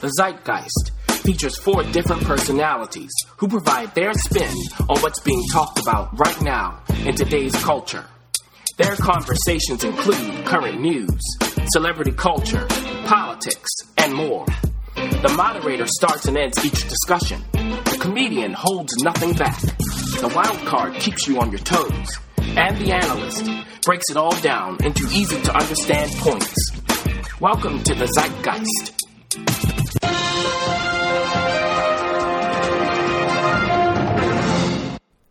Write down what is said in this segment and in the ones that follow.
The Zeitgeist features four different personalities who provide their spin on what's being talked about right now in today's culture. Their conversations include current news, celebrity culture, politics, and more. The moderator starts and ends each discussion. The comedian holds nothing back. The wild card keeps you on your toes. And the analyst breaks it all down into easy to understand points. Welcome to the Zeitgeist.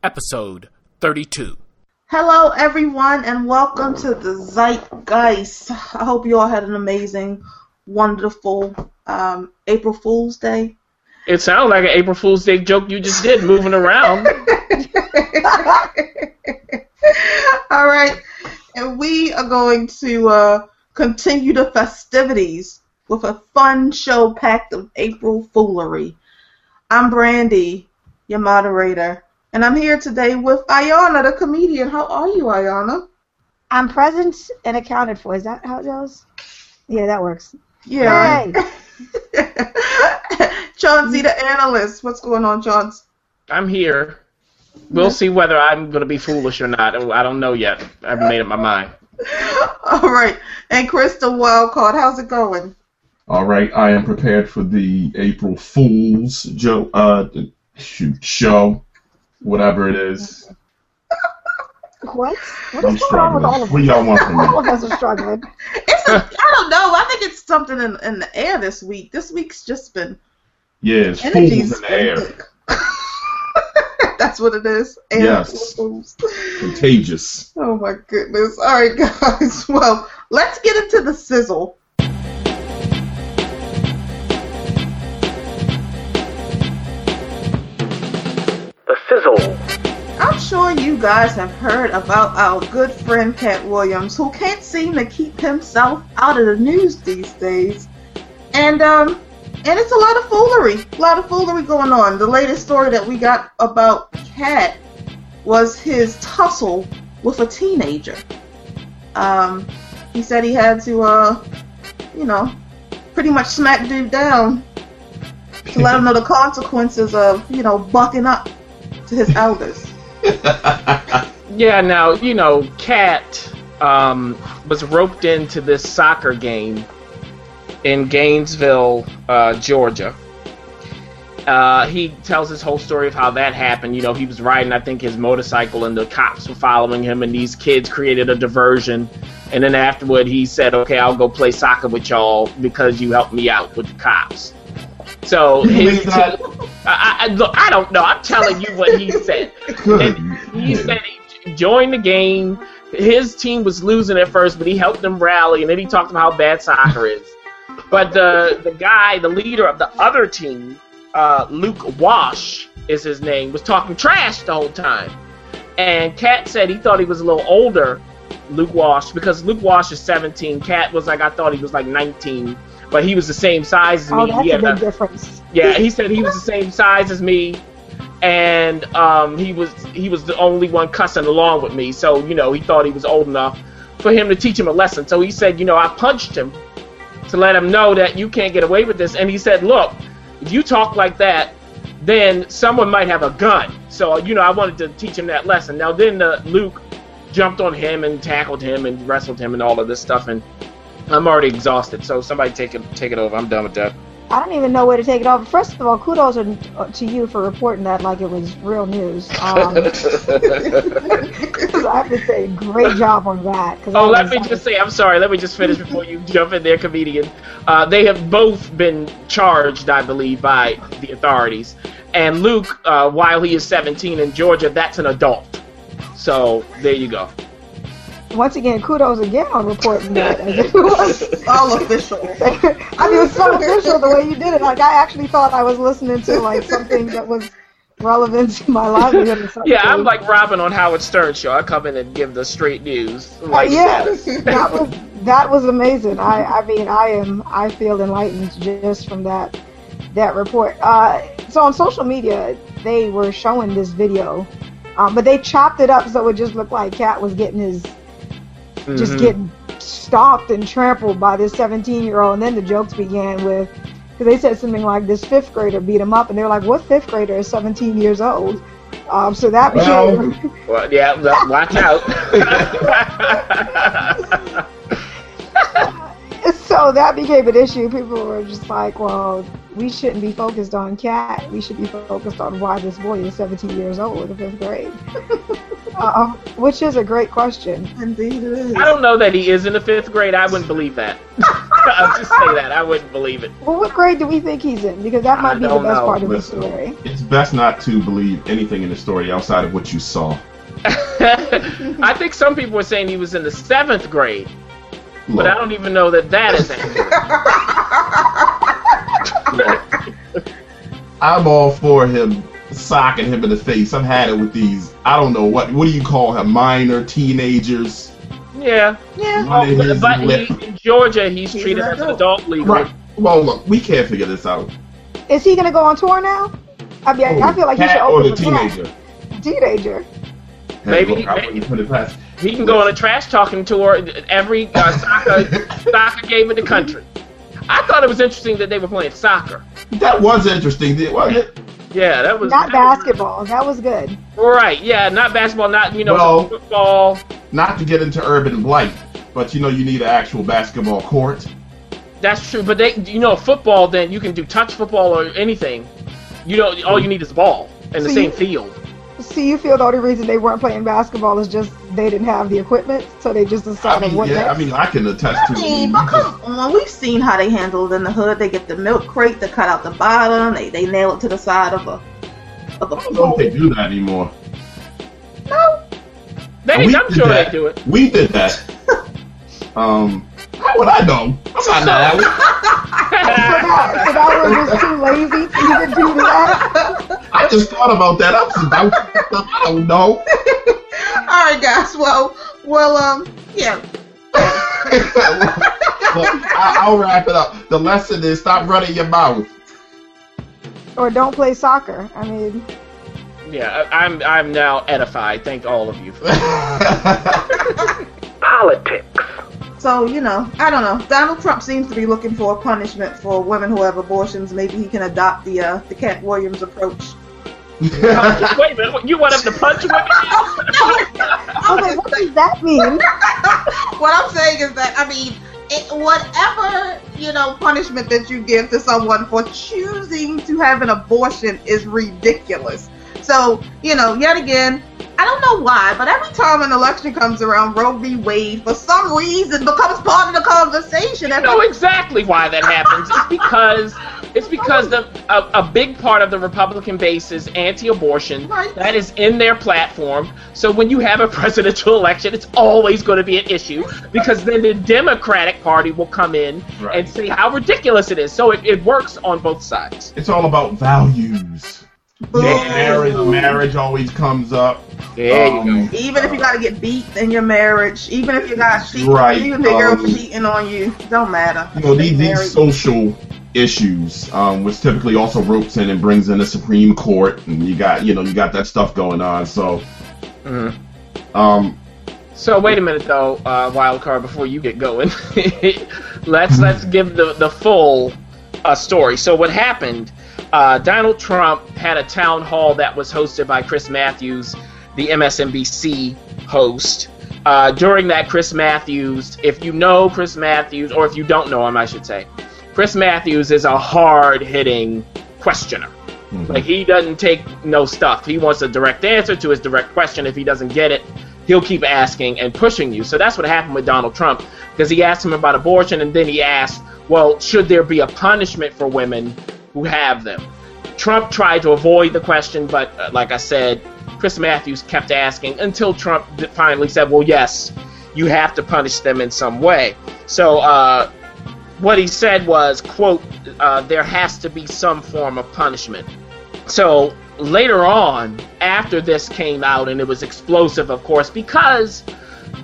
Episode 32. Hello, everyone, and welcome to the Zeitgeist. I hope you all had an amazing, wonderful um, April Fool's Day. It sounds like an April Fool's Day joke you just did, moving around. all right, and we are going to uh, continue the festivities with a fun show packed of April foolery. I'm Brandy, your moderator, and I'm here today with Ayana, the comedian. How are you, Ayana? I'm present and accounted for. Is that how it goes? Yeah, that works. Yeah. Chauncey, the analyst. What's going on, Chauncey? I'm here. We'll see whether I'm going to be foolish or not. I don't know yet. I haven't made up my mind. All right. And Crystal the wild. How's it going? All right. I am prepared for the April Fool's joke. Uh, shoot, show, whatever it is. What? What I'm is going on with all of What us? y'all want from All me? of us are struggling. It's a, I don't know. I think it's something in, in the air this week. This week's just been Yeah, it's fools energies in the air. That's what it is. Air Yes. fools. Contagious. Oh my goodness. All right, guys. Well, let's get into the sizzle. Sizzle. I'm sure you guys have heard about our good friend Katt Williams, who can't seem to keep himself out of the news these days. And um and it's a lot of foolery. A lot of foolery going on. The latest story that we got about Katt was his tussle with a teenager. Um he said he had to uh you know pretty much smack dude down to let him know the consequences of, you know, bucking up to his elders. Yeah, now, you know, Katt um, was roped into this soccer game in Gainesville, uh, Georgia. Uh, he tells his whole story of how that happened. You know, he was riding, I think, his motorcycle, and the cops were following him, and these kids created a diversion. And then afterward, he said, "Okay, I'll go play soccer with y'all because you helped me out with the cops." So his? I, I, look, I don't know. I'm telling you what he said. He said he joined the game. His team was losing at first, but he helped them rally, and then he talked about how bad soccer is. But the the guy, the leader of the other team, uh, Luke Wash is his name, was talking trash the whole time. And Katt said he thought he was a little older, Luke Wash, because Luke Wash is 17. Katt was like, I thought he was like 19, but he was the same size as me. Oh, that's a big a- difference. yeah, he said he was the same size as me, and um, he was he was the only one cussing along with me. So you know, he thought he was old enough for him to teach him a lesson. So he said, you know, I punched him to let him know that you can't get away with this. And he said, look, if you talk like that, then someone might have a gun. So you know, I wanted to teach him that lesson. Now then, uh, Luke jumped on him and tackled him and wrestled him and all of this stuff and. I'm already exhausted, so somebody take it take it over. I'm done with that. I don't even know where to take it off. First of all, kudos to you for reporting that like it was real news. Um, I have to say, great job on that. Oh, let me just say, I'm sorry. Let me just finish before you jump in there, comedian. Uh, they have both been charged, I believe, by the authorities. And Luke, uh, while he is 17 in Georgia, that's an adult. So there you go. Once again, kudos again on reporting that. as if it was- All official. I mean, it's so official the way you did it. Like I actually thought I was listening to like something that was relevant to my livelihood. or something. Yeah, I'm like Robin on Howard Stern show. I come in and give the straight news. Like yes, that was that was amazing. I I mean I am I feel enlightened just from that that report. Uh, so on social media they were showing this video, um, but they chopped it up so it just looked like Katt was getting his just Mhm. getting stomped and trampled by this 17 year old. And then the jokes began with, because they said something like this fifth grader beat him up, and they're like, "What fifth grader is 17 years old?" Um, so that Well- became Well, yeah, watch out. so that became an issue. People were just like, "Well, we shouldn't be focused on Katt. We should be focused on why this boy is 17 years old in the fifth grade." uh, which is a great question. Indeed, it is. I don't know that he is in the fifth grade. I wouldn't believe that. I'll just say that. I wouldn't believe it. Well, what grade do we think he's in? Because that I might be the best know. part of the story. it's best not to believe anything in the story outside of what you saw. I think some people were saying he was in the seventh grade, but I don't even know that that is accurate. I'm all for him socking him in the face. I've had it with these. I don't know what. What do you call him? Minor teenagers. Yeah. yeah. Running But, but he, in Georgia, he's He's treated an as an adult. adult league. Right. Well, look, we can't figure this out. Is he going to go on tour now? I mean, I oh, feel like he should Katt or open the for Katt. teenager. Teenager. Hey, Maybe- look, I maybe- wouldn't put it past. He can go on a trash talking tour every uh, soccer, soccer game in the country. I thought it was interesting that they were playing soccer. That was interesting, wasn't it? Yeah, that was Not that was- basketball. That was good. Right, yeah, not basketball, not you know Well- football. Not to get into urban blight, but you know you need an actual basketball court. That's true, but they, you know, football. Then you can do touch football or anything. You know, all you need is a ball in the same you- field. So you feel the only reason they weren't playing basketball is just they didn't have the equipment, so they just I decided mean, what yeah, I mean, I can attest I to. mean, but come on, we've seen how they handle it in the hood. They get the milk crate, they cut out the bottom, they they nail it to the side of a of a I don't know they do that anymore. No, They, We I'm did sure that. they do it. We did that. um, how would I know? I'm not that. so now, so now we're just too lazy to even do that. I just thought about that. I was about. I don't know. all right, guys. Well, well, um, yeah. Look, I, I'll wrap it up. The lesson is stop running your mouth. Or don't play soccer. I mean, Yeah, I, I'm I'm now edified. Thank all of you. For Politics. So you know, I don't know. Donald Trump seems to be looking for a punishment for women who have abortions. Maybe he can adopt the uh, the Katt Williams approach. Wait a minute, you want him to punch women? I was like, what does that mean? what I'm saying is that I mean, it, whatever you know punishment that you give to someone for choosing to have an abortion is ridiculous. So you know, yet again, I don't know why, but every time an election comes around, Roe v. Wade for some reason becomes part of the conversation. I Every- know exactly why that happens. It's because it's because the a, a big part of the Republican base is anti-abortion. Right. That is in their platform. So when you have a presidential election, it's always going to be an issue because then the Democratic Party will come in Right. and say how ridiculous it is. So it, it works on both sides. It's all about values. Boo. Marriage, marriage always comes up. There Um, you go. Even if you got to get beat in your marriage, even if you got cheating, Right, even if your girl um, cheating on you, don't matter. You know, these, these social issues, um, which typically also ropes in and brings in the Supreme Court, and you got, you know, you got that stuff going on. So, Mhm. um, So wait a minute though, uh, Wildcard, before you get going, let's let's give the the full uh, story. So what happened? Uh, Donald Trump had a town hall that was hosted by Chris Matthews, the MSNBC host. Uh, during that, Chris Matthews, if you know Chris Matthews, or if you don't know him, I should say, Chris Matthews is a hard hitting questioner. Like he doesn't take no stuff. He wants a direct answer to his direct question. If he doesn't get it, he'll keep asking and pushing you. So that's what happened with Donald Trump because he asked him about abortion and then he asked, well, should there be a punishment for women who have them? Trump tried to avoid the question, but uh, like I said, Chris Matthews kept asking until Trump finally said, well, yes, you have to punish them in some way. So uh, what he said was, quote, uh, there has to be some form of punishment. So later on, after this came out, and it was explosive, of course, because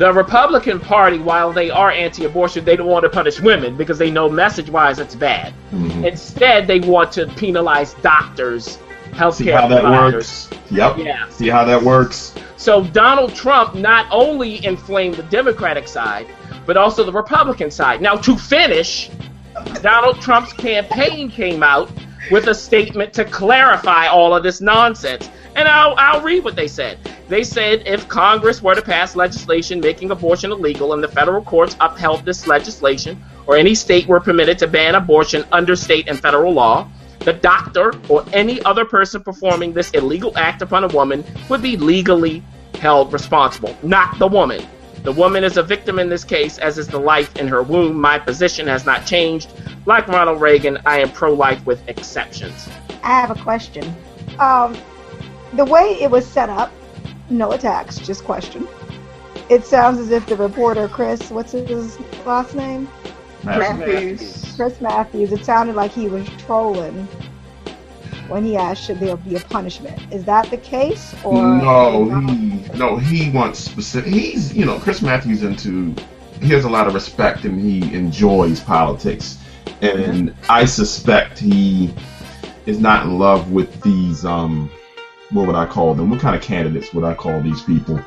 the Republican Party, while they are anti abortion, they don't want to punish women because they know message wise it's bad. mhm. Instead, they want to penalize doctors, healthcare see how that providers. works. Yep. Yeah. See how that works. So Donald Trump not only inflamed the Democratic side, but also the Republican side. Now, to finish, Donald Trump's campaign came out with a statement to clarify all of this nonsense. And I'll, I'll read what they said. They said if Congress were to pass legislation making abortion illegal and the federal courts upheld this legislation, or any state were permitted to ban abortion under state and federal law, the doctor or any other person performing this illegal act upon a woman would be legally held responsible, not the woman. The woman is a victim in this case, as is the life in her womb. My position has not changed. Like Ronald Reagan, I am pro life with exceptions. I have a question. Um, the way it was set up, no attacks, just question. It sounds as if the reporter, Chris, what's his last name? Matthews. Chris Matthews, it sounded like he was trolling when he asked should there be a punishment. Is that the case? Or No, he no he wants specific. He's you know Chris Matthews into he has a lot of respect and he enjoys politics, and I suspect he is not in love with these um what would I call them? What kind of candidates would I call these people?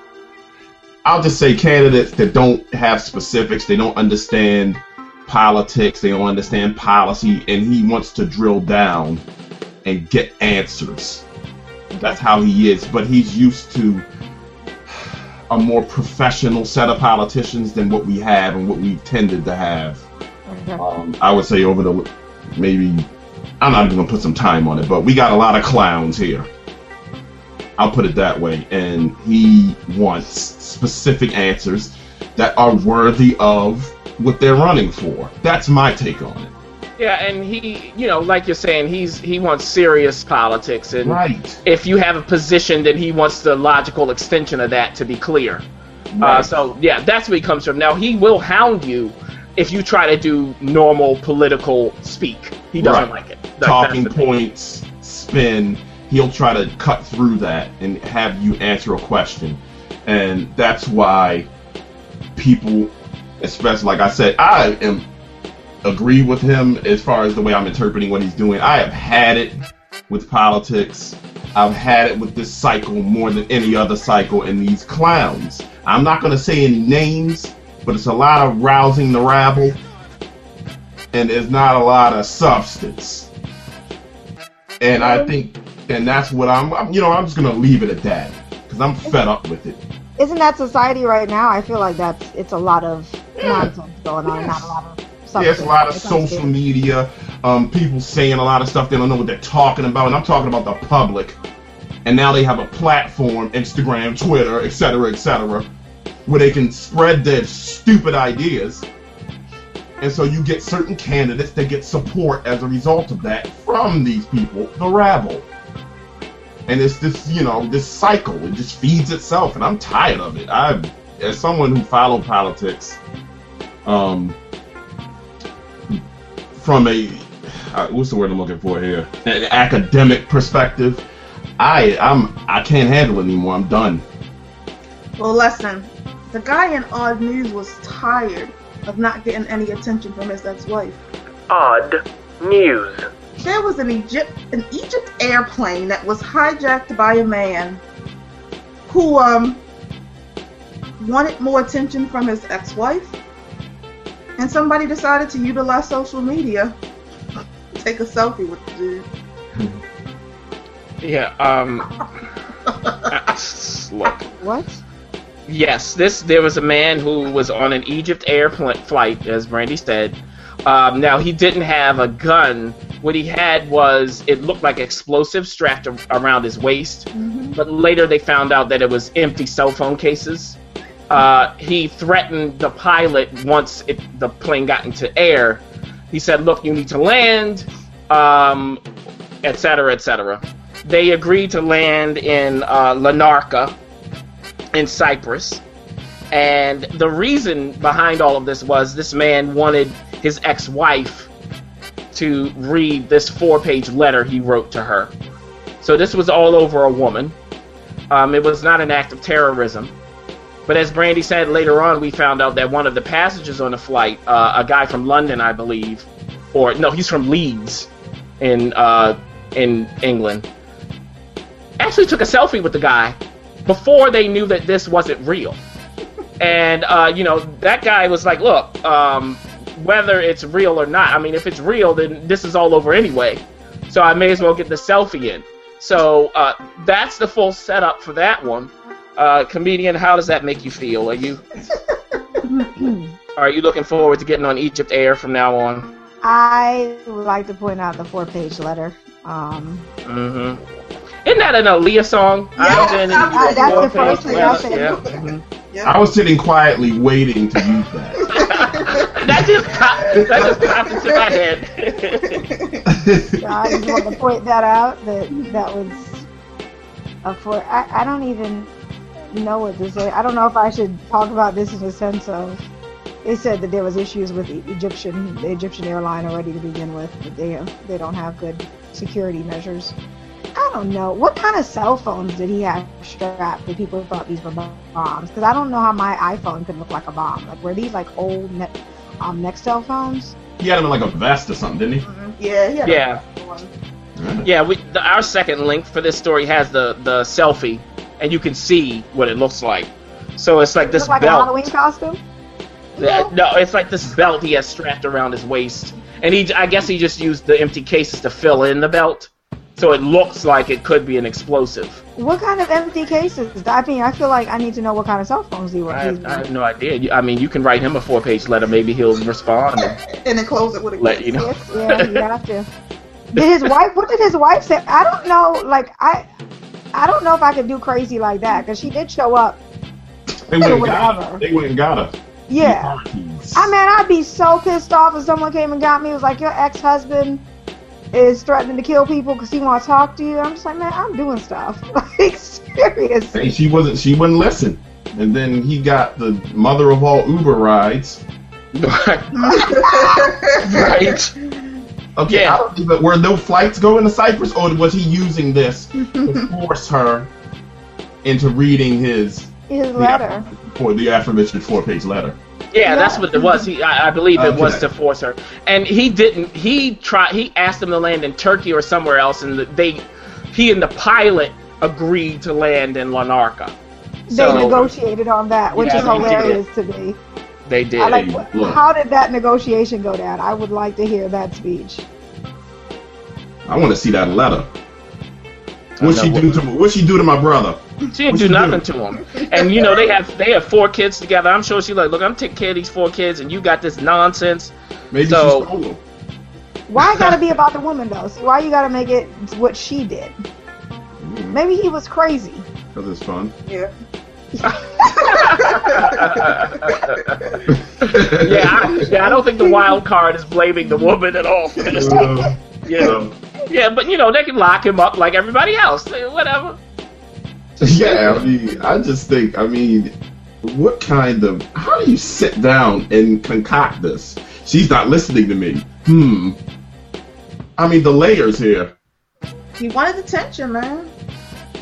I'll just say candidates that don't have specifics. They don't understand politics. They don't understand policy, and he wants to drill down and get answers. That's how he is. But he's used to a more professional set of politicians than what we have and what we've tended to have. Um, I would say over the maybe I'm not even gonna put some time on it, but we got a lot of clowns here. I'll put it that way. And he wants specific answers that are worthy of what they're running for. That's my take on it. Yeah, and he, you know, like you're saying, he's he wants serious politics, and Right. if you have a position, then he wants the logical extension of that to be clear. Uh, Right. so yeah, that's where he comes from. Now he will hound you if you try to do normal political speak. He doesn't Right. like it. That- talking points, spin. He'll try to cut through that and have you answer a question, and that's why people, especially like I said, I am agree with him as far as the way I'm interpreting what he's doing. I have had it with politics. I've had it with this cycle more than any other cycle, and these clowns. I'm not going to say any names, but it's a lot of rousing the rabble, and there's not a lot of substance. And I think, and that's what I'm, I'm you know, I'm just going to leave it at that because I'm fed up with it. Isn't that society right now? I feel like that's it's a lot of Yeah. nonsense going on, Yes. not a lot of There's a lot of substance. It comes social media, um, people saying a lot of stuff they don't know what they're talking about, and I'm talking about the public. And now they have a platform, Instagram, Twitter, etc., etc., where they can spread their stupid ideas. And so you get certain candidates that get support as a result of that from these people, the rabble. And it's this, you know, this cycle. It just feeds itself, and I'm tired of it. I, as someone who followed politics, um, from a uh, what's the word I'm looking for here? An academic perspective, I I'm I can't handle it anymore. I'm done. Well, listen, the guy in Odd News was tired of not getting any attention from his ex-wife. Odd news. There was an Egypt an Egypt airplane that was hijacked by a man who um wanted more attention from his ex-wife, and somebody decided to utilize social media, take a selfie with the dude. Yeah. Um. uh, look. What? Yes, this there was a man who was on an Egypt airplane flight, as Brandy said. Um, now he didn't have a gun. What he had was it looked like explosives strapped around his waist. But later they found out that it was empty cell phone cases. Uh, he threatened the pilot once it, the plane got into air. He said, "Look, you need to land, um, etc., cetera, et cetera." They agreed to land in uh, Lanarka, in Cyprus. And the reason behind all of this was this man wanted his ex wife to read this four page letter he wrote to her. So this was all over a woman. Um, it was not an act of terrorism. But as Brandy said later on, we found out that one of the passengers on the flight, uh, a guy from London, I believe, or no, he's from Leeds in uh, in England, actually took a selfie with the guy before they knew that this wasn't real. And uh, you know that guy was like, "Look, um, whether it's real or not. I mean, if it's real, then this is all over anyway. So I may as well get the selfie in. So uh, that's the full setup for that one. Uh, comedian, how does that make you feel? Are you are you looking forward to getting on Egypt Air from now on? I would like to point out the four-page letter. Um, Mm-hmm. Isn't that an Aaliyah song? Yes, I'm I'm- that's the first thing I said. Yeah. mhm. I was sitting quietly waiting to use that. that just popped, that just popped into my head. so I just want to point that out. That that was a four. I, I don't even know what to say. I don't know if I should talk about this in the sense of. They said that there was issues with the Egyptian, the Egyptian airline already to begin with. That they they don't have good security measures. I don't know what kind of cell phones did he have strapped that people thought these were bombs? Because I don't know how my iPhone could look like a bomb. Like were these like old ne- um, Nextel phones? He had him in like a vest or something, didn't he? Mhm. Yeah, yeah. Yeah. Yeah. Yeah, we, the, our second link for this story has the, the selfie, and you can see what it looks like. So it's like this Look like a. Halloween costume. Uh, no, it's like this belt he has strapped around his waist, and he I guess he just used the empty cases to fill in the belt, so it looks like it could be an explosive. What kind of empty cases? I mean, I feel like I need to know what kind of cell phones he I was. have, I have no idea. I mean, you can write him a four-page letter. Maybe he'll respond. And And then close it with a let kiss. you know. Yes, yeah, you have to. Did his wife? What did his wife say? I don't know. Like I, I don't know if I could do crazy like that because she did show up. They went and got her. They went and got her. Yeah. I mean, I'd be so pissed off if someone came and got me. It was like your ex-husband is threatening to kill people because he wants to talk to you. I'm just like, man, I'm doing stuff. Like serious. Hey, she wasn't. She wouldn't listen. And then he got the mother of all Uber rides. right? Okay, Yeah. I don't even. Were no flights going to Cyprus, or was he using this to force her into reading his His letter. aff- for the aforementioned four-page letter? Yeah, that's what it was. He, I, I believe it was to force her, and he didn't. He tried. He asked them to land in Turkey or somewhere else, and they, he and the pilot agreed to land in Lanarka. They So negotiated on that, which Yeah, is they did. hilarious to me. they did. I like. Hey. How did that negotiation go down? I would like to hear that speech. I want to see that letter. What she do to what she do to my brother? She didn't What do nothing do? to him. And you know they have they have four kids together. I'm sure she like, look, I'm taking care of these four kids, and you got this nonsense. Maybe So- she stole him. Why it gotta be about the woman though? See, why you gotta make it what she did? Maybe he was crazy. Because it's fun. Yeah. yeah, I, yeah, I don't think the wild card is blaming the woman at all. for this. Uh, yeah, so, yeah, but you know they can lock him up like everybody else. Whatever. Yeah, I mean, I just think, I mean, what kind of, how do you sit down and concoct this? She's not listening to me. Hmm. I mean, the layers here. He wanted attention, man.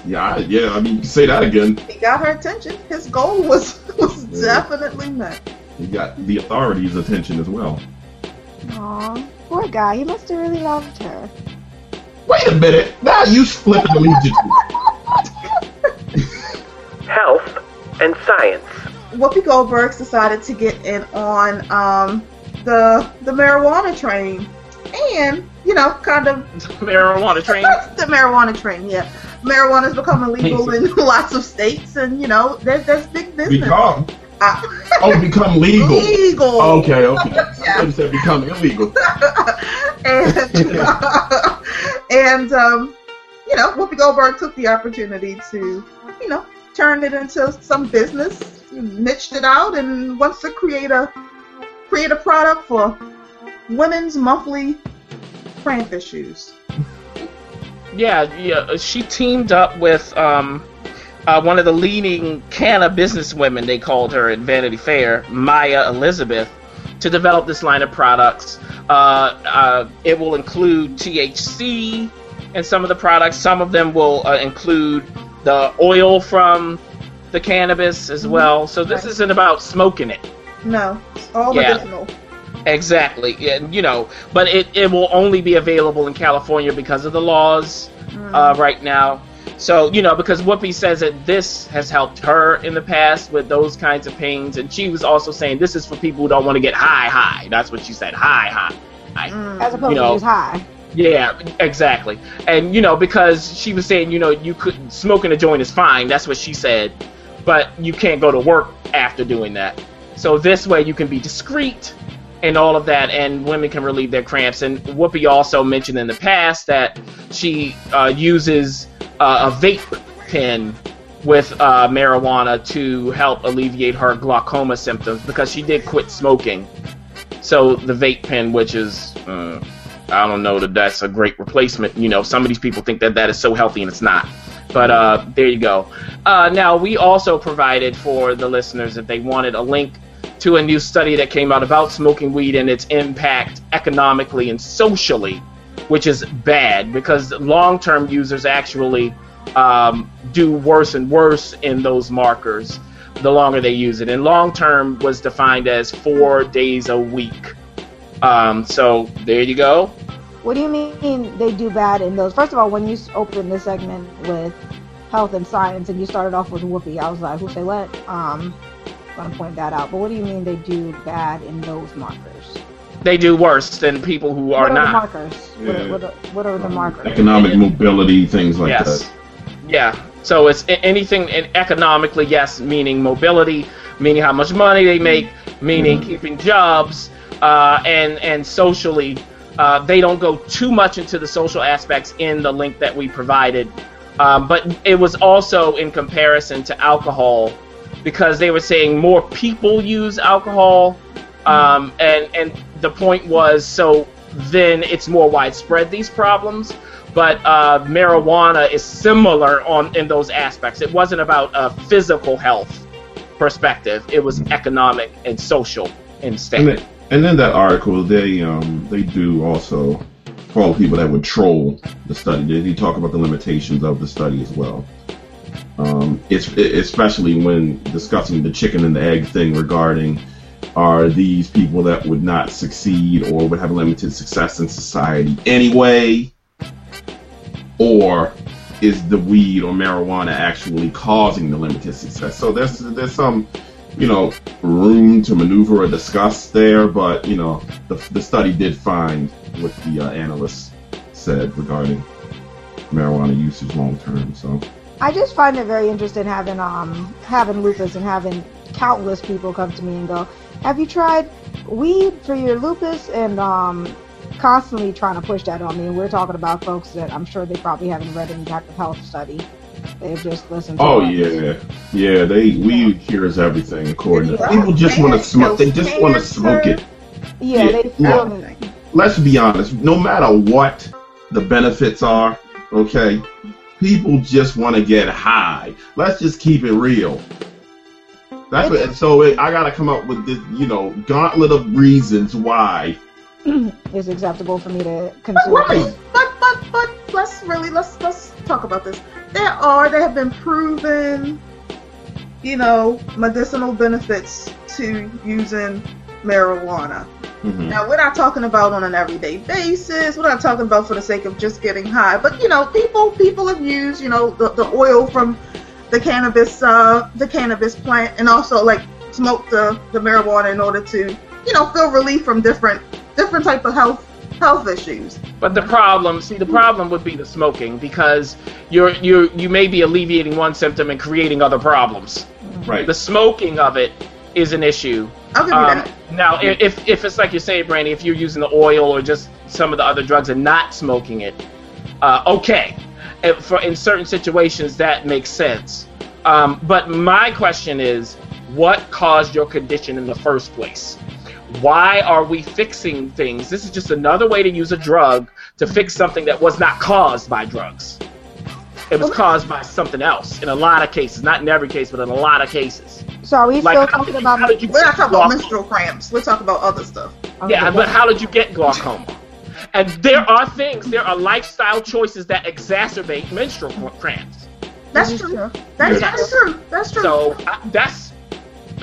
Yeah, I- yeah. I mean, say that again. He got her attention. His goal was was Yeah. definitely met. He got the authorities' attention as well. Aw, poor guy. He must have really loved her. Wait a minute. Now you flipping the immediately. Health and science. Whoopi Goldberg's decided to get in on um, the the marijuana train, and you know, kind of Marijuana train. the marijuana train. Yeah, marijuana is becoming legal in lots of states, and you know, there's there's big business. Become. Uh, Oh, become legal. legal. Okay, okay. I thought said become illegal. and and um, you know, Whoopi Goldberg took the opportunity to, you know, turn it into some business, niched it out, and wants to create a create a product for women's monthly cramp issues. Yeah, yeah. She teamed up with um, uh, one of the leading canna businesswomen. They called her at Vanity Fair, Maya Elizabeth, to develop this line of products. Uh, uh, it will include THC in some of the products. Some of them will uh, include the oil from the cannabis as well. So this Right. isn't about smoking it. No, it's all Yeah. medicinal. Exactly. Yeah, you know, but it, it will only be available in California because of the laws Mm. uh, right now. So, you know, because Whoopi says that this has helped her in the past with those kinds of pains. And she was also saying this is for people who don't want to get high, high. That's what she said, high, high. high. Mm. As opposed You know, to just high. Yeah, exactly. And, you know, because she was saying, you know, you could, smoking a joint is fine. That's what she said. But you can't go to work after doing that. So this way you can be discreet and all of that, and women can relieve their cramps. And Whoopi also mentioned in the past that she uh, uses uh, a vape pen with uh, marijuana to help alleviate her glaucoma symptoms because she did quit smoking. So the vape pen, which is, uh, I don't know that that's a great replacement. You know, some of these people think that that is so healthy and it's not. But uh, there you go. Uh, now we also provided for the listeners if they wanted a link to a new study that came out about smoking weed and its impact economically and socially, which is bad because long-term users actually um, do worse and worse in those markers the longer they use it. And long-term was defined as four days a week. Um, so there you go. What do you mean they do bad in those? First of all, when you s- opened the segment with health and science and you started off with Whoopi, I was like, who say what? Um, gonna point that out. But what do you mean they do bad in those markers? They do worse than people who are what are the not. markers? What, are, Yeah. what, are, what are the markers? Economic mobility, things like yes. that. Yeah. So it's anything in economically, yes, meaning mobility, meaning how much money they make, meaning Mhm. keeping jobs, uh, and and socially, uh, they don't go too much into the social aspects in the link that we provided. Um, but it was also in comparison to alcohol, because they were saying more people use alcohol, um, and and the point was so then it's more widespread these problems but uh, marijuana is similar on in those aspects. It wasn't about a physical health perspective; it was economic and social And instead. And then that article, they um they do also the people that would troll the study. They, they talk about the limitations of the study as well. Um, it's especially when discussing the chicken and the egg thing regarding are these people that would not succeed or would have limited success in society anyway, or is the weed or marijuana actually causing the limited success? So there's there's some you know room to maneuver or discuss there, but you know the, the study did find what the uh, analysts said regarding marijuana usage long term. So I just find it very interesting having um having lupus and having countless people come to me and go, "Have you tried weed for your lupus?" and um constantly trying to push that on me. And we're talking about folks that I'm sure they probably haven't read any type of health study. They've just listened. to oh us. yeah, yeah, they weed cures everything according to people just want to smoke. They just want to cancer. smoke it. yeah, Yeah, they feel that. Let's be honest, no matter what the benefits are, okay, people just want to get high. Let's just keep it real. That's what, so it, I gotta come up with this, you know, gauntlet of reasons why. it's acceptable for me to consume. Right. But but but let's really let's let's talk about this. There are there have been proven, you know, medicinal benefits to using marijuana. Mhm. Now we're not talking about on an everyday basis. We're not talking about for the sake of just getting high. But you know, people people have used you know the, the oil from the cannabis uh the cannabis plant and also like smoke the the marijuana in order to you know feel relief from different different type of health health issues. But the problem, see, the problem would be the smoking because you're you you may be alleviating one symptom and creating other problems. Right. The smoking of it is an issue. I'll give you Um, that. now, if if it's like you're saying, Brandy, if you're using the oil or just some of the other drugs and not smoking it, uh, okay. And for in certain situations, that makes sense. Um, but my question is, what caused your condition in the first place? Why are we fixing things? This is just another way to use a drug to fix something that was not caused by drugs. It was caused by something else in a lot of cases, not in every case, but in a lot of cases. So are we Like, still talking did about? how did you We're not get talking about menstrual cramps. We're talking about other stuff. Yeah, but how did you get glaucoma? And there are things, there are lifestyle choices that exacerbate menstrual cramps. That's true. true. That's, Yeah. that's true. That's true. So I, that's,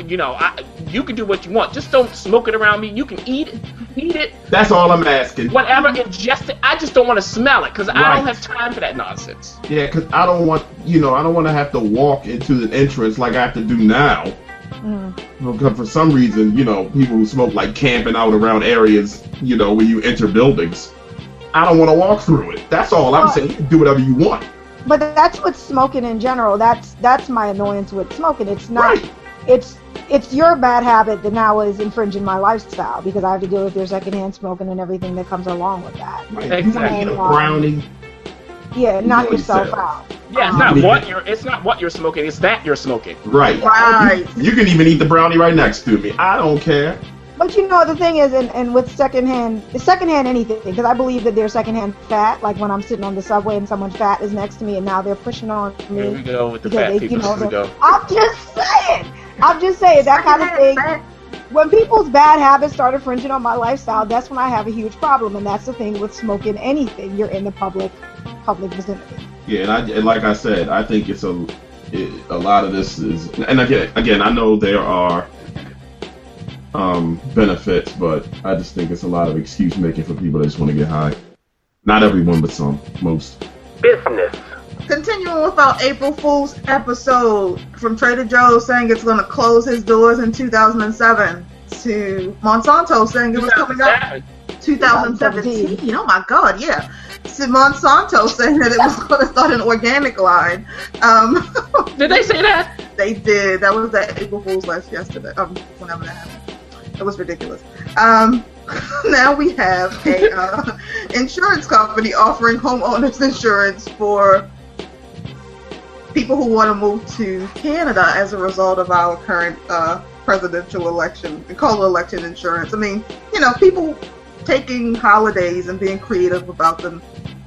you know, I, you can do what you want. Just don't smoke it around me. You can eat it. heat it, That's all I'm asking. whatever, ingest it. I just don't want to smell it because I don't have time for that nonsense. Yeah, because I don't want, you know, I don't want to have to walk into the entrance like I have to do now. Mm. Because for some reason, you know, people who smoke like camping out around areas, you know, where you enter buildings. I don't want to walk through it. That's all I'm Well- saying. You can do whatever you want. But that's with smoking in general. That's that's my annoyance with smoking. It's not. Right. It's it's your bad habit that now is infringing my lifestyle because I have to deal with your secondhand smoking and everything that comes along with that. Right. Exactly. You get brownie. Yeah, knock Enjoy yourself yourself. out. Yeah, it's Um, not what you're. It's not what you're smoking. It's that you're smoking. Right. Right. You can even eat the brownie right next to me. I don't care. But you know the thing is, and, and with secondhand, secondhand anything, because I believe that there's secondhand fat. Like when I'm sitting on the subway and someone fat is next to me, and now they're pushing on Here we me. go with the fat they- people. you know, Here we go. I'm just saying. I'm just saying that kind of thing. When people's bad habits start infringing on my lifestyle, that's when I have a huge problem, and that's the thing with smoking anything. You're in the public, public vicinity. Yeah, and, I, and like I said, I think it's a it, a lot of this is, and again, again, I know there are um, benefits, but I just think it's a lot of excuse making for people that just want to get high. Not everyone, but some, most. Business. Continuing with our April Fool's episode from Trader Joe's saying it's going to close his doors in 2007 to Monsanto saying it was coming up 2017. Oh my God, yeah. To Monsanto saying that it was going to start an organic line. Um, Did they say that? they did. That was that April Fool's last yesterday. Um, whenever that happened, it was ridiculous. Um, now we have a uh, insurance company offering homeowners insurance for people who want to move to Canada as a result of our current uh, presidential election and call it election insurance. I mean, you know, people taking holidays and being creative about them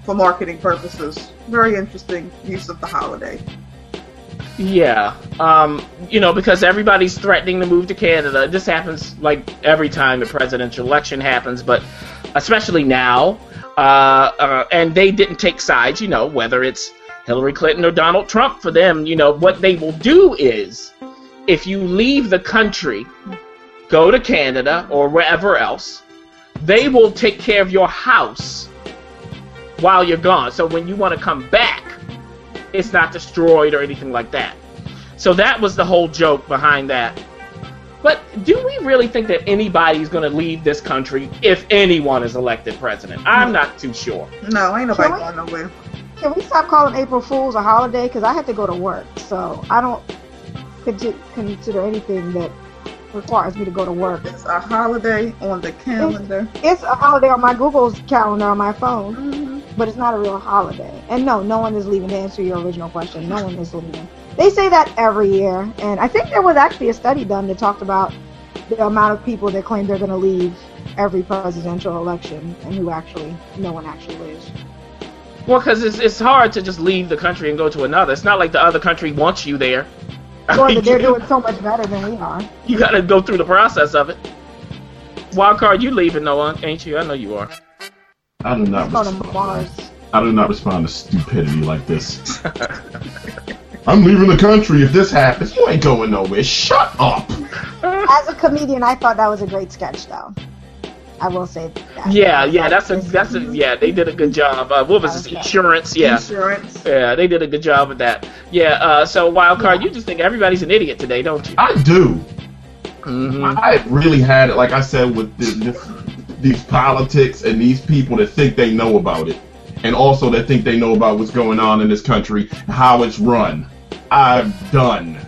for marketing purposes. Very interesting use of the holiday. Yeah. Um, you know, because everybody's threatening to move to Canada. This happens like every time the presidential election happens, but especially now. Uh, uh, and they didn't take sides, you know, whether it's Hillary Clinton or Donald Trump for them, you know, what they will do is if you leave the country, go to Canada or wherever else, they will take care of your house while you're gone. So when you want to come back, it's not destroyed or anything like that. So that was the whole joke behind that. But do we really think that anybody's going to leave this country if anyone is elected president? I'm not too sure. No, ain't nobody Can going nowhere. Can we stop calling April Fools a holiday? Because I have to go to work, so I don't consider anything that requires me to go to work. It's a holiday on the calendar. It's a holiday on my Google's calendar on my phone, mm-hmm. but it's not a real holiday. And no, no one is leaving. To answer your original question, no one is leaving. They say that every year, and I think there was actually a study done that talked about the amount of people that claim they're going to leave every presidential election, and who actually, no one actually leaves. Well, because it's, it's hard to just leave the country and go to another. It's not like the other country wants you there. I Or mean, they're you- doing so much better than we are. You got to go through the process of it. Wild card, you leaving, Noah, ain't you? I know you are. I do not. It's going to Respond. I do not respond to stupidity like this. I'm leaving the country if this happens. You ain't going nowhere. Shut up. As a comedian, I thought that was a great sketch, though. I will say that. Yeah, yeah, that's a that's a yeah. They did a good job. Uh, what was this? Insurance, yeah, Insurance. yeah. They did a good job with that. Yeah. Uh, so wild card, you just think everybody's an idiot today, don't you? I do. hmm I really had it, like I said, with this, this, these politics and these people that think they know about it, and also that think they know about what's going on in this country, how it's run. I'm done.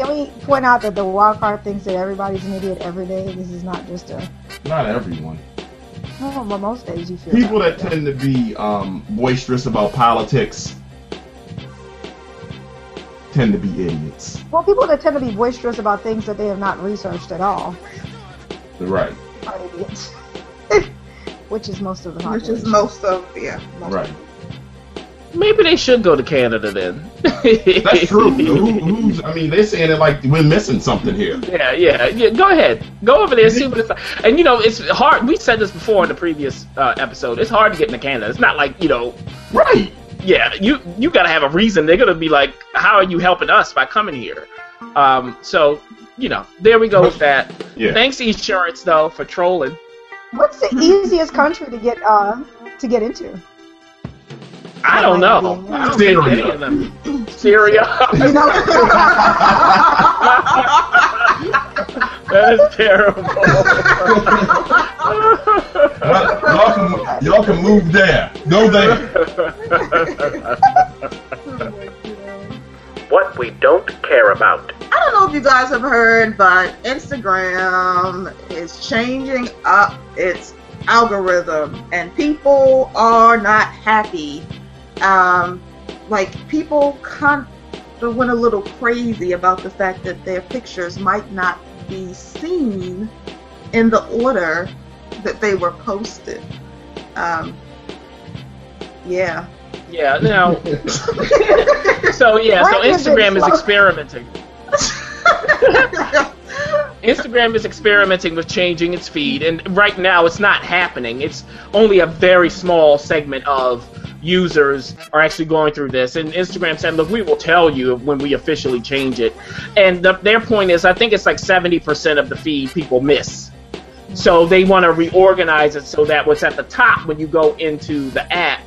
Can we point out that the wild card thinks that everybody's an idiot every day? This is not just a. Not everyone. Well, well, most days you feel. People that that tend to be um, boisterous about politics tend to be idiots. Well, people that tend to be boisterous about things that they have not researched at all Right. are idiots. Which is most of the Which is most of yeah. Most Right. Maybe they should go to Canada then. That's true. Who, who's? I mean, they're saying it like we're missing something here. Yeah, yeah, yeah. Go ahead, go over there, and see what it's like. And you know, it's hard. We said this before in the previous uh, episode. It's hard to get into Canada. It's not like you know, Right. yeah, you you got to have a reason. They're gonna be like, how are you helping us by coming here? Um, so you know, there we go with that. Yeah. Thanks insurance though for trolling. What's the easiest country to get uh to get into? I don't know. I don't Syria. of them. Syria. That is terrible. Well, y'all, can, y'all can move there. Go there. what we don't care about. I don't know if you guys have heard, but Instagram is changing up its algorithm, and people are not happy. Um, like people kind of went a little crazy about the fact that their pictures might not be seen in the order that they were posted. Um, yeah. Yeah. Now. so yeah. So Instagram is experimenting. Instagram is experimenting with changing its feed, and right now it's not happening. It's only a very small segment of users are actually going through this. And Instagram said, "Look, we will tell you when we officially change it." And the, their point is, I think it's like seventy percent of the feed people miss. So they want to reorganize it so that what's at the top when you go into the app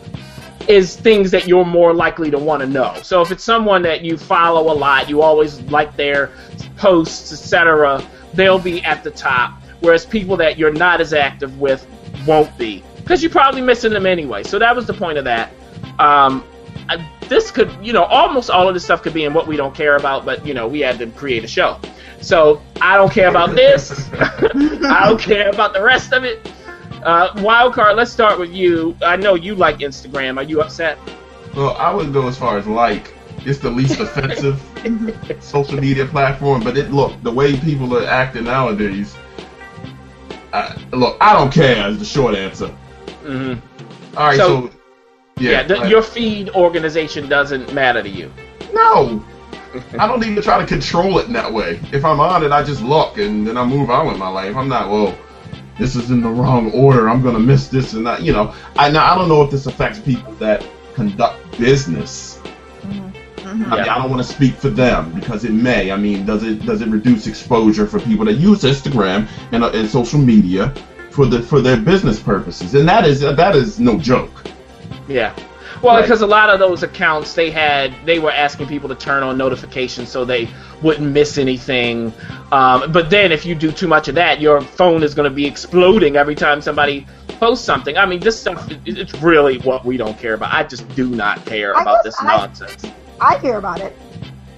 is things that you're more likely to want to know. So if it's someone that you follow a lot, you always like their posts, etc., they'll be at the top. Whereas people that you're not as active with won't be because you're probably missing them anyway. So that was the point of that. Um, I- this could, you know, almost all of this stuff could be in what we don't care about, but you know, we had to create a show. So I don't care about this. I don't care about the rest of it. Uh, Wildcard, let's start with you. I know you like Instagram. Are you upset? Well, I wouldn't go as far as like it's the least offensive social media platform, but it look the way people are acting nowadays. I, look, I don't care. Is the short answer. Hmm All right, So- so, Yeah, yeah, the, your feed organization doesn't matter to you. no. I don't even try to control it in that way. If I'm on it, I just look and then I move on with my life. I'm not well. This is in the wrong order. I'm gonna miss this and that. You know, I now I don't know if this affects people that conduct business. Mhm. I, mean, Yeah. I don't want to speak for them because it may. I mean, does it does it reduce exposure for people that use Instagram and, uh, and social media for the for their business purposes? And that is that is no joke. Yeah. Well, Right. because a lot of those accounts they had, they were asking people to turn on notifications so they wouldn't miss anything. Um, but then if you do too much of that, your phone is going to be exploding every time somebody posts something. I mean, this stuff—it's really what we don't care about. I just do not care I about guess this I- nonsense. I care about it.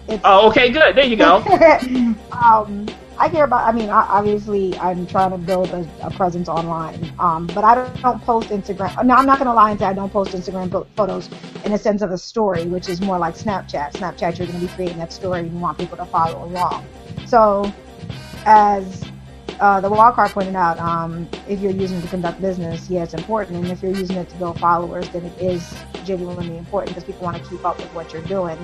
It's, Oh, okay, good. There you go. um, I care about. I mean, obviously, I'm trying to build a, a presence online. Um, but I don't, don't post Instagram. No, I'm not going to lie and say I don't post Instagram photos in a sense of a story, which is more like Snapchat. Snapchat, you're going to be creating that story and you want people to follow along. So, as uh, the wildcard pointed out, um, if you're using it to conduct business, yeah, it's important. And if you're using it to build followers, then it is genuinely important because people want to keep up with what you're doing.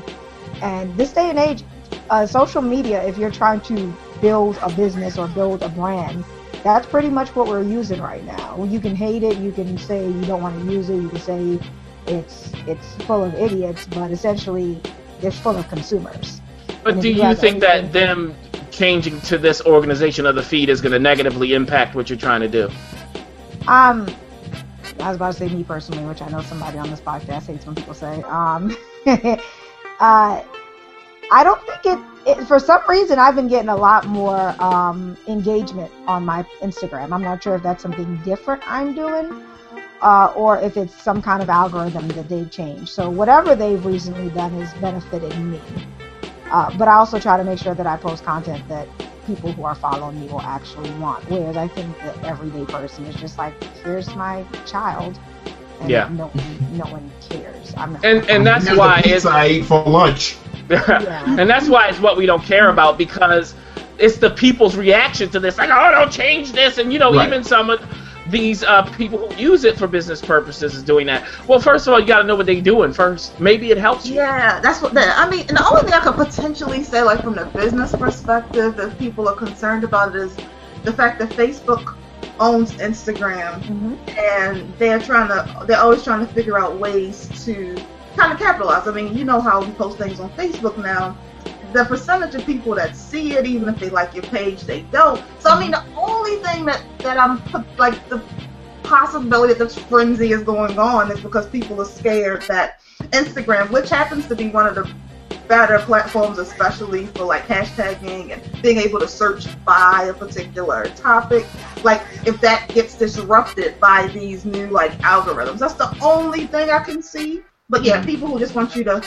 And this day and age, uh, social media, if you're trying to build a business or build a brand, that's pretty much what we're using right now. You can hate it, you can say you don't want to use it, you can say it's it's full of idiots, but essentially it's full of consumers. But And do you you think that them changing to this organization of the feed is going to negatively impact what you're trying to do? Um, I was about to say me personally, which I know somebody on this podcast hates when people say. Um, uh, I don't think it, it. For some reason, I've been getting a lot more um, engagement on my Instagram. I'm not sure if that's something different I'm doing, uh, or if it's some kind of algorithm that they've changed. So whatever they've recently done has benefited me. Uh, but I also try to make sure that I post content that people who are following me will actually want. Whereas I think the everyday person is just like, here's my child. And Yeah. no, no one cares. I'm not. And and that's why the it's I ate for lunch. and that's why it's what we don't care about because it's the people's reaction to this like oh don't change this and you know Right. even some of these uh, people who use it for business purposes is doing that well first of all you got to know what they're doing first maybe it helps you Yeah, that's what that. I mean, and the only thing I could potentially say, like from the business perspective, that people are concerned about is the fact that Facebook owns Instagram, Mhm. and they're trying to, they're always trying to figure out ways to kind of capitalize. I mean, you know how we post things on Facebook now. the percentage of people that see it, even if they like your page, they don't. So I mean, the only thing that that I'm like the possibility that this frenzy is going on is because people are scared that Instagram, which happens to be one of the better platforms, especially for like hashtagging and being able to search by a particular topic. Like if that gets disrupted by these new like algorithms, that's the only thing I can see. But yeah, people who just want you to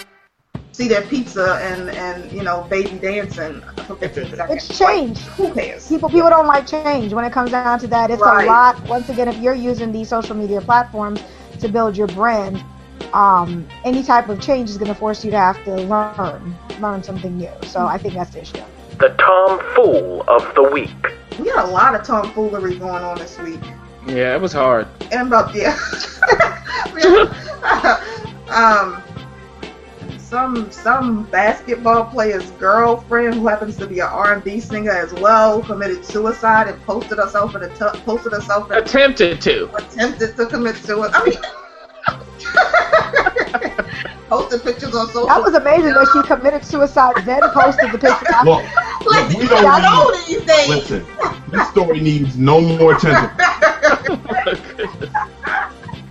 see their pizza and and you know baby dancing for 15 seconds. It's change. Like, who cares? People people don't like change. When it comes down to that, it's right. a lot. Once again, if you're using these social media platforms to build your brand, um, any type of change is going to force you to have to learn, learn something new. So I think that's the issue. The tomfool of the Week. We had a lot of tomfoolery going on this week. Yeah, it was hard. And about yeah. um, some some basketball player's girlfriend who happens to be an R&B singer as well committed suicide and posted herself in a t- posted herself in attempted to attempted to commit suicide. I mean. Posted pictures on social. That was amazing that she committed suicide, then posted the picture. Look, like, we don't know these days. Listen, this story needs no more attention.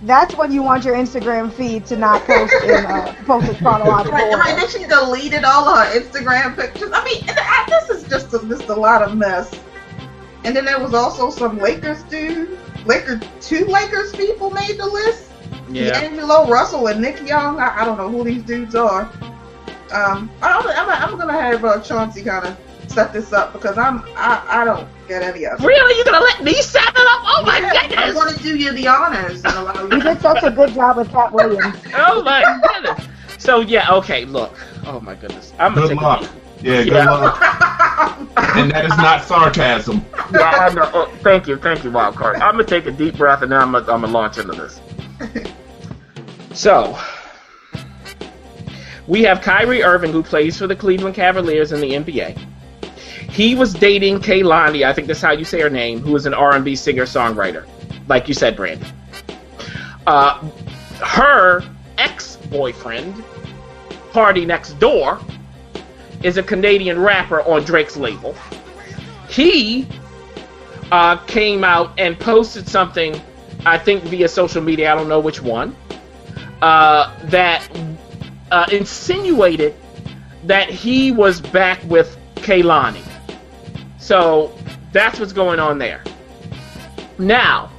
That's when you want your Instagram feed to not post in uh, post in chronological right, order. Right, then she deleted all of her Instagram pictures. I mean, this is just a, just a lot of mess. And then there was also some Lakers dude, Laker two Lakers people made the list. Yeah. D'Angelo Russell and Nick Young. I, I, don't know who these dudes are. Um, I'm, I'm, I'm gonna have uh, Chauncey kind of set this up because I'm I, I don't get any of it. Really, you're gonna let me set it up? Oh my yeah, goodness! I want to do you the honors and you. You did such a good job with Katt Williams. oh my goodness! So yeah, okay. Look, oh my goodness. I'm gonna good luck. Yeah, good yeah. luck. and that is not sarcasm. Yeah, I know. Oh, thank you, thank you, Wildcard. I'm gonna take a deep breath and then I'm gonna, I'm gonna launch into this. So, we have Kyrie Irving, who plays for the Cleveland Cavaliers in the NBA. He was dating Kehlani, I think that's how you say her name, who is an R&B singer-songwriter, like you said, Brandy. Uh, her ex-boyfriend, party next door, is a Canadian rapper on Drake's label. He uh, came out and posted something, I think via social media, I don't know which one, uh, that uh, insinuated that he was back with Kehlani. So that's what's going on there. Now,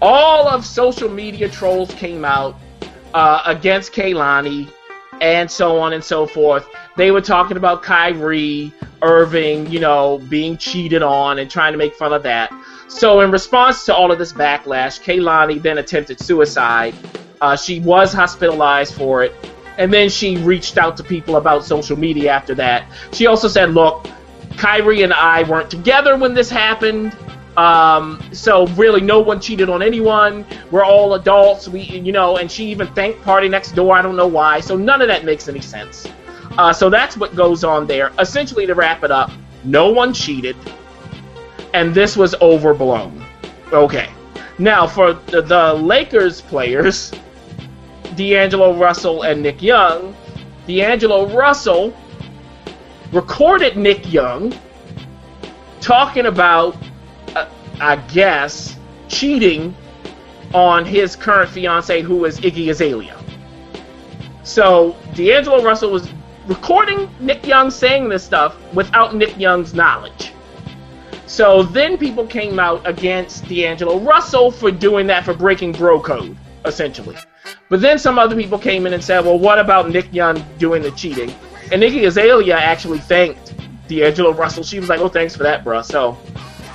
all of social media trolls came out uh, against Kehlani and so on and so forth. They were talking about Kyrie Irving, you know, being cheated on and trying to make fun of that. So, in response to all of this backlash, Kehlani then attempted suicide uh, she was hospitalized for it, and then she reached out to people about social media after that. She also said, "Look, Kyrie and I weren't together when this happened." Um, so really, no one cheated on anyone. We're all adults. We, you know, and she even thanked Party Next Door. I don't know why. So none of that makes any sense. Uh, so that's what goes on there. Essentially, to wrap it up, no one cheated, and this was overblown. Okay. Now for the, the Lakers players, D'Angelo Russell and Nick Young. D'Angelo Russell recorded Nick Young talking about, uh, I guess, cheating on his current fiance, who is Iggy Azalea. So D'Angelo Russell was recording Nick Young saying this stuff without Nick Young's knowledge. So then people came out against D'Angelo Russell for doing that, for breaking bro code, essentially. But then some other people came in and said, well, what about Nick Young doing the cheating? And Iggy Azalea actually thanked D'Angelo Russell. She was like, oh, thanks for that, bro. So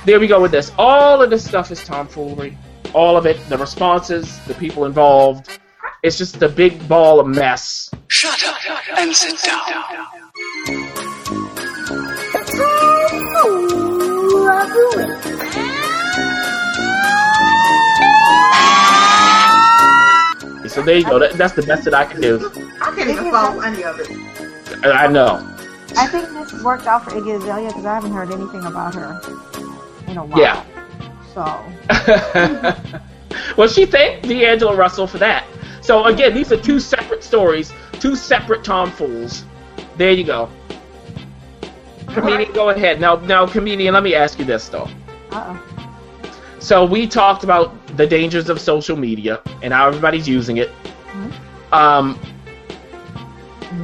there we go with this. All of this stuff is tomfoolery. All of it, the responses, the people involved. It's just a big ball of mess. Shut up and sit down. So there you go. That, that's the best that I can do. I can't even follow any of it. I know. I think this worked out for Iggy Azalea because I haven't heard anything about her in a while. Yeah. So. well, she thanked D'Angelo Russell for that. So again, these are two separate stories, two separate tomfools. There you go. Comedian, go ahead. Now, now, comedian, let me ask you this though. Uh-oh. So we talked about the dangers of social media and how everybody's using it. Um,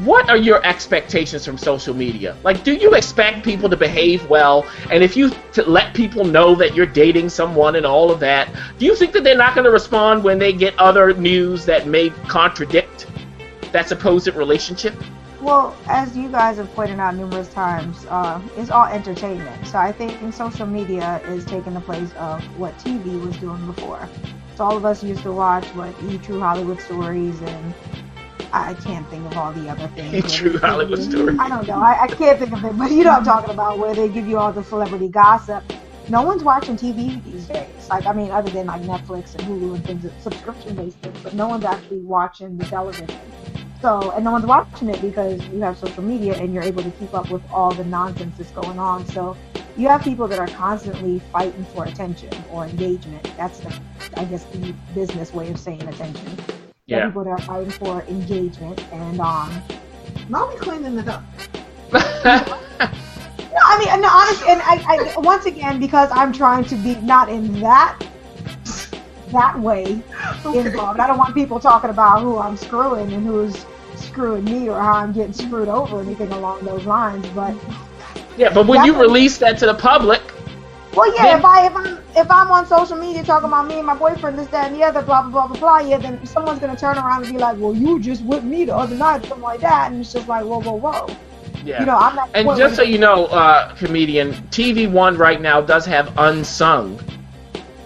what are your expectations from social media? Like, do you expect people to behave well? And if you to let people know that you're dating someone and all of that, do you think that they're not going to respond when they get other news that may contradict that supposed relationship? Well, as you guys have pointed out numerous times, uh, it's all entertainment. So I think social media is taking the place of what TV was doing before. So all of us used to watch what E True Hollywood Stories and I can't think of all the other things. True Hollywood Stories. I don't know. I, I can't think of it, but you know what I'm talking about, where they give you all the celebrity gossip. No one's watching TV these days. Like, I mean, other than like Netflix and Hulu and things, subscription based things, but no one's actually watching the television. So, and no one's watching it because you have social media and you're able to keep up with all the nonsense that's going on. So, you have people that are constantly fighting for attention or engagement. That's the, I guess, the business way of saying attention. You have Yeah. people that are fighting for engagement and um, Mommy cleaning it up. No, I mean, no, honestly, and I, I once again because I'm trying to be not in that that way involved. I don't want people talking about who I'm screwing and who's screwing me or how I'm getting screwed over or anything along those lines. But yeah, but when you release that to the public, well, yeah, Then- if I if I'm if I'm on social media talking about me and my boyfriend, this, that, and the other, blah blah blah blah blah, yeah, then someone's gonna turn around and be like, well, you just with me the other night, something like that, and it's just like, whoa, whoa, whoa. yeah. You know, I'm not. And just so you know, uh, comedian, TV One right now does have Unsung,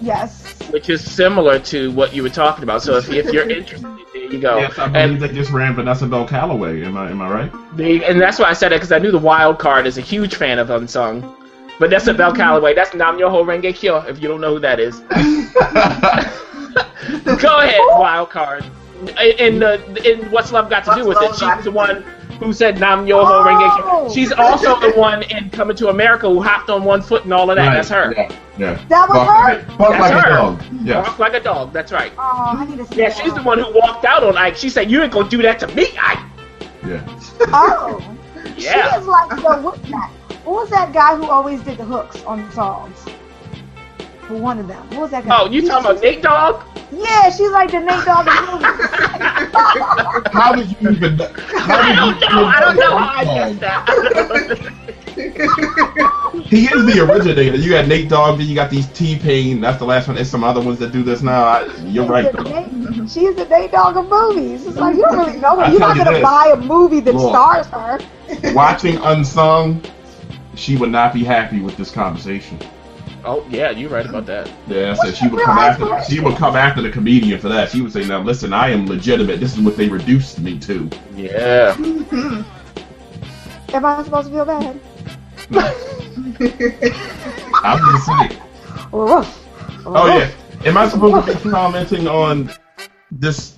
yes. Which is similar to what you were talking about. So if, if you're interested, there you go. Yes, I believe and, they just ran Vanessa Bell Calloway. Am I am I right? they, and that's why I said that because I knew the wild card is a huge fan of Unsung. But that's a Bell Calloway. That's Nam Myoho Renge Kyo, if you don't know who that is. Go ahead, wild card. In the in what's love got to do with it? She's the one who said Nam Myoho Renge Kyo. Oh! She's also the one in Coming to America who hopped on one foot and all of that. Right, That's her. Yeah. yeah. That was Bark her? like- bark That's like her. a dog. Yes. Walk like a dog. That's right. Oh, I need to see Yeah, that. she's the one who walked out on Ike. She said, "You ain't gonna do that to me, Ike." Yeah. Oh. Yeah. She is like the what's that? What was that guy who always did the hooks on the songs? For one of them. What was that guy? Oh, you talking about Nate Dogg? Yeah, she's like the Nate Dogg of the movie. How did you even? How I don't you know. I don't know how I guessed that. He is the originator. You got Nate Dogg, then you got these T Pain. That's the last one. There's some other ones that do this now. I, you're right. The though. Nate- She's the Nate Dogg of movies. It's like you don't really know her. I You're not you gonna this. buy a movie that Look. stars her. Watching Unsung, she would not be happy with this conversation. Oh yeah, you're right about that. Yeah, so she would come after. She would come after the comedian for that. She would say, "Now listen, I am legitimate. This is what they reduced me to." Yeah. Am I supposed to feel bad? I'm just saying. Woof. Oh yeah. Am I supposed to be commenting on this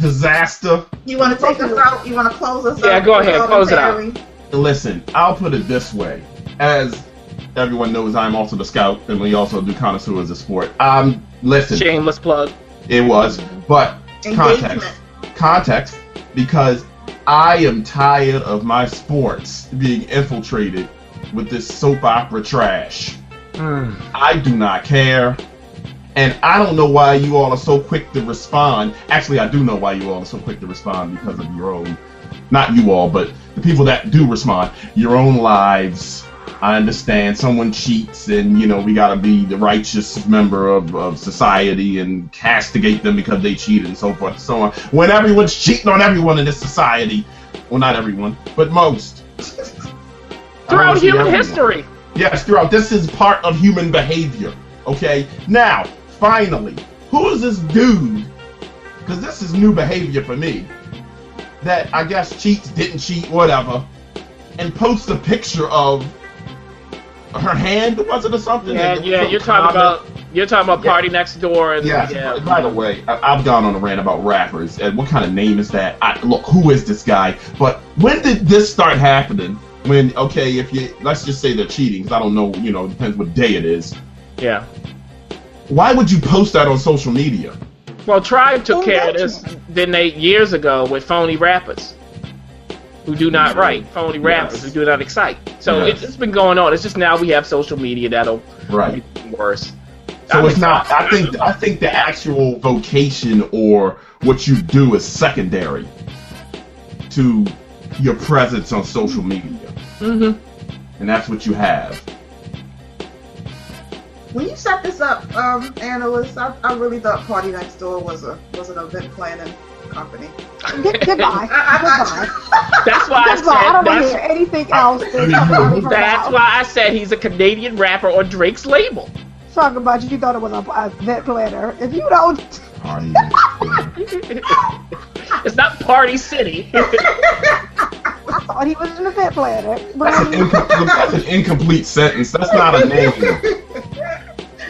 disaster? You want to take us out? You want to close us out? Yeah, go ahead, close it out. Listen, I'll put it this way. As everyone knows, I'm also the scout, and we also do connoisseur as a sport. Um, listen, Shameless plug. it was, but context, Engagement. context, because I am tired of my sports being infiltrated with this soap opera trash. I do not care. And I don't know why you all are so quick to respond. Actually, I do know why you all are so quick to respond because of your own, not you all, but the people that do respond, your own lives. I understand someone cheats and, you know, we got to be the righteous member of, of society and castigate them because they cheated and so forth and so on. When everyone's cheating on everyone in this society, well, not everyone, but most. Throughout human everyone. history. Yes, throughout. This is part of human behavior. Okay? Now, finally, who is this dude? Because this is new behavior for me. That I guess cheats, didn't cheat, whatever. And posts a picture of her hand, was it, or something? Yeah, yeah. some You're talking comment. about you're talking about party next door and Yes. yeah. By the way, I, I've gone on a rant about rappers and what kind of name is that? I, look, who is this guy? But when did this start happening? When okay, if you let's just say they're cheating, because I don't know, you know, it depends what day it is. yeah. Why would you post that on social media? Well, Tribe took oh, care of this, didn't they, years ago with phony rappers? Who do not write, phony rappers Yes. who do not excite. So Yes. it's, it's been going on. It's just now we have social media that'll Right. make worse. So I'm it's not. I think. I think the actual vocation or what you do is secondary to your presence on social media, Mhm. and that's what you have. When you set this up, um, analyst, I, I really thought Party Next Door was a was an event planning company. Good- Goodbye. Goodbye. That's why I Goodbye. I don't said. want to hear anything else. that's coming from that's why I said he's a Canadian rapper on Drake's label. Talking about you, you thought it was a, a event planner. If you don't, Party. It's not Party City. I thought he was an event planner. But That's an, incom- that's an incomplete sentence. That's not a name.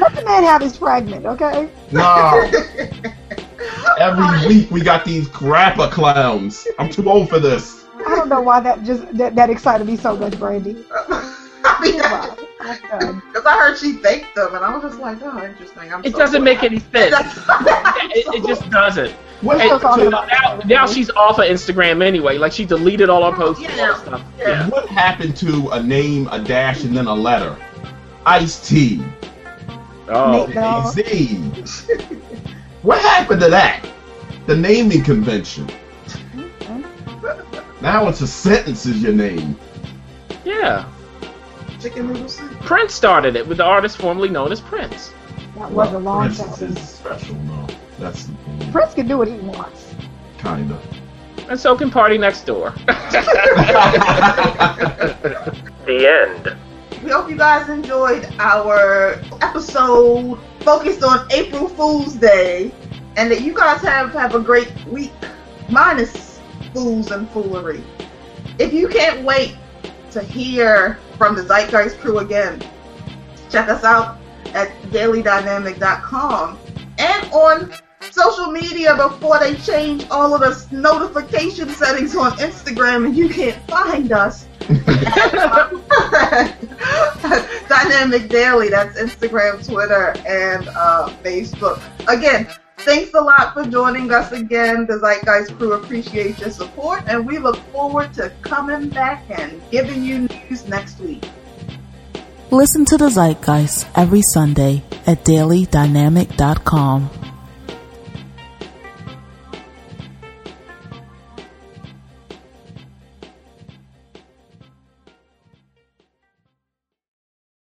let the man have his fragment, okay? No. Every week we got these rapper clowns. I'm too old for this. I don't know why that just that, that excited me so much, Brandy. I mean, I'm because I heard she faked them, and I was just like, oh, interesting. I'm It so doesn't make any sense. It, it just doesn't. What And still so now, now she's off of Instagram anyway. Like she deleted all her posts and all Yeah. stuff. Yeah. What happened to a name, a dash, and then a letter? Ice T. Oh, Nate Dogg. Z. what happened to that? The naming convention. Mm-hmm. Now it's a sentence is your name. yeah. Chicken noodle soup. Prince started it with the artist formerly known as Prince. That was a long Princess time. is special, no. That's Prince can do what he wants. kinda. And so can Party Next Door. the end. We hope you guys enjoyed our episode focused on April Fool's Day, and that you guys have have a great week, minus fools and foolery. If you can't wait to hear from the Zeitgeist crew again, check us out at dailydynamic.com and on social media before they change all of the notification settings on Instagram and you can't find us. Dynamic Daily, that's Instagram, Twitter, and uh, Facebook. Again, thanks a lot for joining us again. The Zeitgeist crew appreciates your support, and we look forward to coming back and giving you news next week. Listen to the Zeitgeist every Sunday at dailydynamic.com.